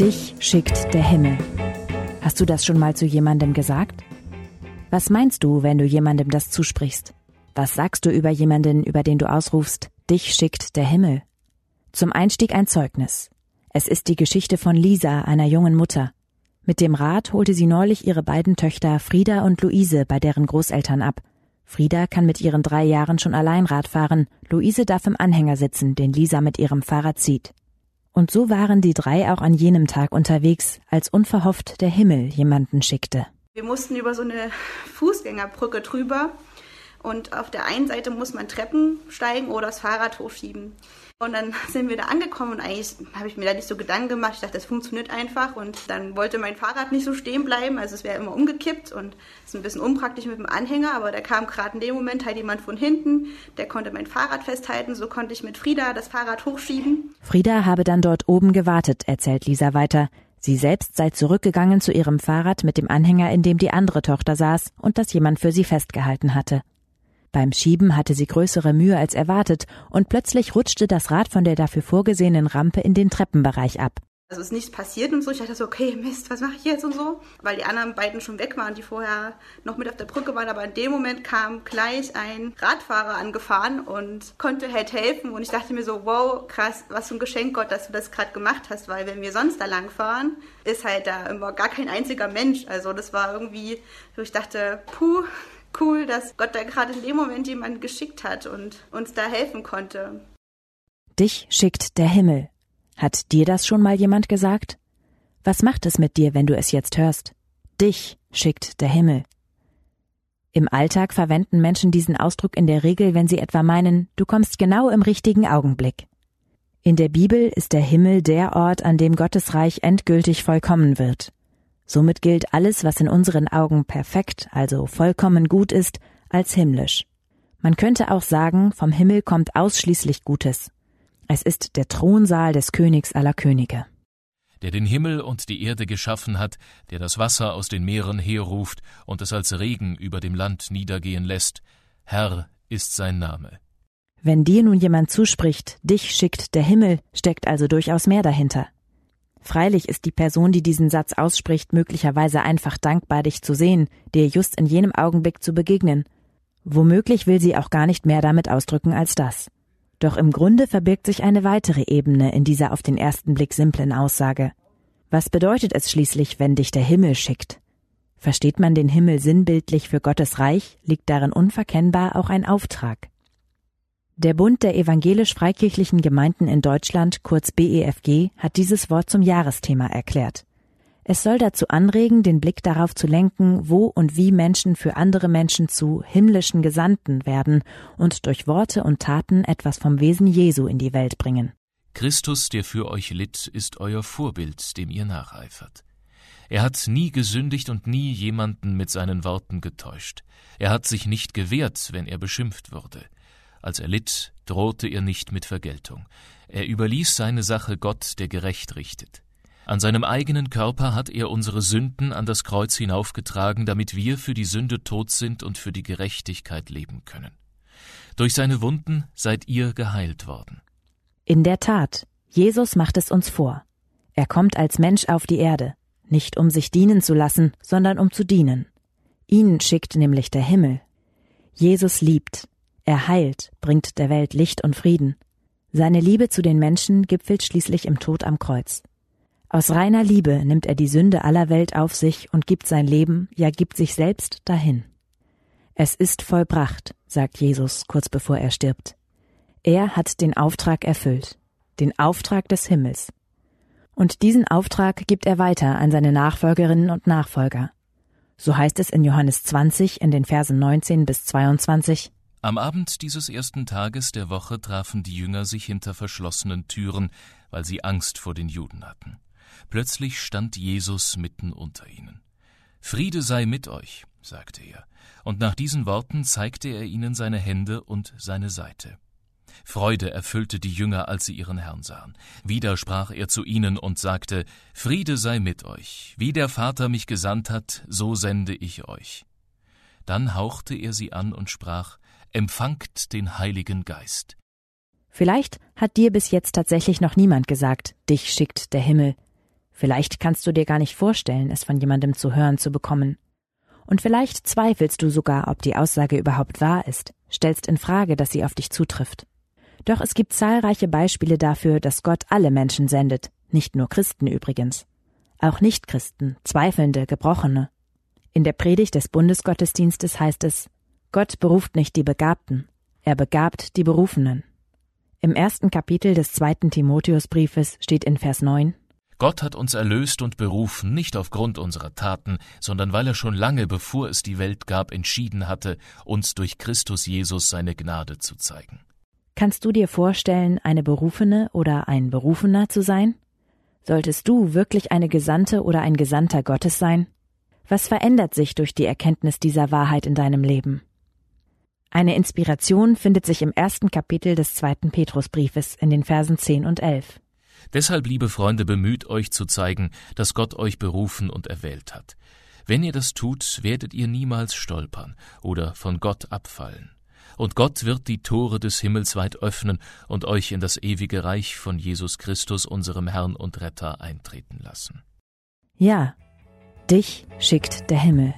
Dich schickt der Himmel. Hast du das schon mal zu jemandem gesagt? Was meinst du, wenn du jemandem das zusprichst? Was sagst du über jemanden, über den du ausrufst, dich schickt der Himmel? Zum Einstieg ein Zeugnis. Es ist die Geschichte von Lisa, einer jungen Mutter. Mit dem Rad holte sie neulich ihre beiden Töchter Frieda und Luise bei deren Großeltern ab. Frieda kann mit ihren drei Jahren schon allein Rad fahren, Luise darf im Anhänger sitzen, den Lisa mit ihrem Fahrrad zieht. Und so waren die drei auch an jenem Tag unterwegs, als unverhofft der Himmel jemanden schickte. Wir mussten über so eine Fußgängerbrücke drüber und auf der einen Seite muss man Treppen steigen oder das Fahrrad hochschieben. Und dann sind wir da angekommen und eigentlich habe ich mir da nicht so Gedanken gemacht. Ich dachte, das funktioniert einfach. Und dann wollte mein Fahrrad nicht so stehen bleiben. Also es wäre immer umgekippt und ist ein bisschen unpraktisch mit dem Anhänger. Aber da kam gerade in dem Moment halt jemand von hinten, der konnte mein Fahrrad festhalten. So konnte ich mit Frieda das Fahrrad hochschieben. Frieda habe dann dort oben gewartet, erzählt Lisa weiter. Sie selbst sei zurückgegangen zu ihrem Fahrrad mit dem Anhänger, in dem die andere Tochter saß und das jemand für sie festgehalten hatte. Beim Schieben hatte sie größere Mühe als erwartet und plötzlich rutschte das Rad von der dafür vorgesehenen Rampe in den Treppenbereich ab. Also ist nichts passiert und so. Ich dachte so, okay, Mist, was mache ich jetzt und so? Weil die anderen beiden schon weg waren, die vorher noch mit auf der Brücke waren. Aber in dem Moment kam gleich ein Radfahrer angefahren und konnte halt helfen. Und ich dachte mir so, wow, krass, was für ein Geschenk Gott, dass du das gerade gemacht hast. Weil wenn wir sonst da lang fahren, ist halt da immer gar kein einziger Mensch. Also das war irgendwie, ich dachte, puh, cool, dass Gott da gerade in dem Moment jemanden geschickt hat und uns da helfen konnte. Dich schickt der Himmel. Hat dir das schon mal jemand gesagt? Was macht es mit dir, wenn du es jetzt hörst? Dich schickt der Himmel. Im Alltag verwenden Menschen diesen Ausdruck in der Regel, wenn sie etwa meinen, du kommst genau im richtigen Augenblick. In der Bibel ist der Himmel der Ort, an dem Gottes Reich endgültig vollkommen wird. Somit gilt alles, was in unseren Augen perfekt, also vollkommen gut ist, als himmlisch. Man könnte auch sagen, vom Himmel kommt ausschließlich Gutes. Es ist der Thronsaal des Königs aller Könige. Der den Himmel und die Erde geschaffen hat, der das Wasser aus den Meeren herruft und es als Regen über dem Land niedergehen lässt, Herr ist sein Name. Wenn dir nun jemand zuspricht, dich schickt der Himmel, steckt also durchaus mehr dahinter. Freilich ist die Person, die diesen Satz ausspricht, möglicherweise einfach dankbar, dich zu sehen, dir just in jenem Augenblick zu begegnen. Womöglich will sie auch gar nicht mehr damit ausdrücken als das. Doch im Grunde verbirgt sich eine weitere Ebene in dieser auf den ersten Blick simplen Aussage. Was bedeutet es schließlich, wenn dich der Himmel schickt? Versteht man den Himmel sinnbildlich für Gottes Reich, liegt darin unverkennbar auch ein Auftrag. Der Bund der evangelisch-freikirchlichen Gemeinden in Deutschland, kurz BEFG, hat dieses Wort zum Jahresthema erklärt. Es soll dazu anregen, den Blick darauf zu lenken, wo und wie Menschen für andere Menschen zu himmlischen Gesandten werden und durch Worte und Taten etwas vom Wesen Jesu in die Welt bringen. Christus, der für euch litt, ist euer Vorbild, dem ihr nacheifert. Er hat nie gesündigt und nie jemanden mit seinen Worten getäuscht. Er hat sich nicht gewehrt, wenn er beschimpft wurde. Als er litt, drohte er nicht mit Vergeltung. Er überließ seine Sache Gott, der gerecht richtet. An seinem eigenen Körper hat er unsere Sünden an das Kreuz hinaufgetragen, damit wir für die Sünde tot sind und für die Gerechtigkeit leben können. Durch seine Wunden seid ihr geheilt worden. In der Tat, Jesus macht es uns vor. Er kommt als Mensch auf die Erde, nicht um sich dienen zu lassen, sondern um zu dienen. Ihn schickt nämlich der Himmel. Jesus liebt, er heilt, bringt der Welt Licht und Frieden. Seine Liebe zu den Menschen gipfelt schließlich im Tod am Kreuz. Aus reiner Liebe nimmt er die Sünde aller Welt auf sich und gibt sein Leben, ja gibt sich selbst dahin. Es ist vollbracht, sagt Jesus kurz bevor er stirbt. Er hat den Auftrag erfüllt, den Auftrag des Himmels. Und diesen Auftrag gibt er weiter an seine Nachfolgerinnen und Nachfolger. So heißt es in Johannes 20 in den Versen 19 bis 22, am Abend dieses ersten Tages der Woche trafen die Jünger sich hinter verschlossenen Türen, weil sie Angst vor den Juden hatten. Plötzlich stand Jesus mitten unter ihnen. Friede sei mit euch, sagte er, und nach diesen Worten zeigte er ihnen seine Hände und seine Seite. Freude erfüllte die Jünger, als sie ihren Herrn sahen. Wieder sprach er zu ihnen und sagte, Friede sei mit euch, wie der Vater mich gesandt hat, so sende ich euch. Dann hauchte er sie an und sprach, empfangt den Heiligen Geist. Vielleicht hat dir bis jetzt tatsächlich noch niemand gesagt, dich schickt der Himmel. Vielleicht kannst du dir gar nicht vorstellen, es von jemandem zu hören zu bekommen. Und vielleicht zweifelst du sogar, ob die Aussage überhaupt wahr ist, stellst in Frage, dass sie auf dich zutrifft. Doch es gibt zahlreiche Beispiele dafür, dass Gott alle Menschen sendet, nicht nur Christen übrigens. Auch Nichtchristen, Zweifelnde, Gebrochene. In der Predigt des Bundesgottesdienstes heißt es, Gott beruft nicht die Begabten, er begabt die Berufenen. Im ersten Kapitel des zweiten Timotheusbriefes steht in Vers 9, Gott hat uns erlöst und berufen, nicht aufgrund unserer Taten, sondern weil er schon lange bevor es die Welt gab entschieden hatte, uns durch Christus Jesus seine Gnade zu zeigen. Kannst du dir vorstellen, eine Berufene oder ein Berufener zu sein? Solltest du wirklich eine Gesandte oder ein Gesandter Gottes sein? Was verändert sich durch die Erkenntnis dieser Wahrheit in deinem Leben? Eine Inspiration findet sich im ersten Kapitel des zweiten Petrusbriefes in den Versen 10 und 11. Deshalb, liebe Freunde, bemüht euch zu zeigen, dass Gott euch berufen und erwählt hat. Wenn ihr das tut, werdet ihr niemals stolpern oder von Gott abfallen. Und Gott wird die Tore des Himmels weit öffnen und euch in das ewige Reich von Jesus Christus, unserem Herrn und Retter, eintreten lassen. Ja, dich schickt der Himmel.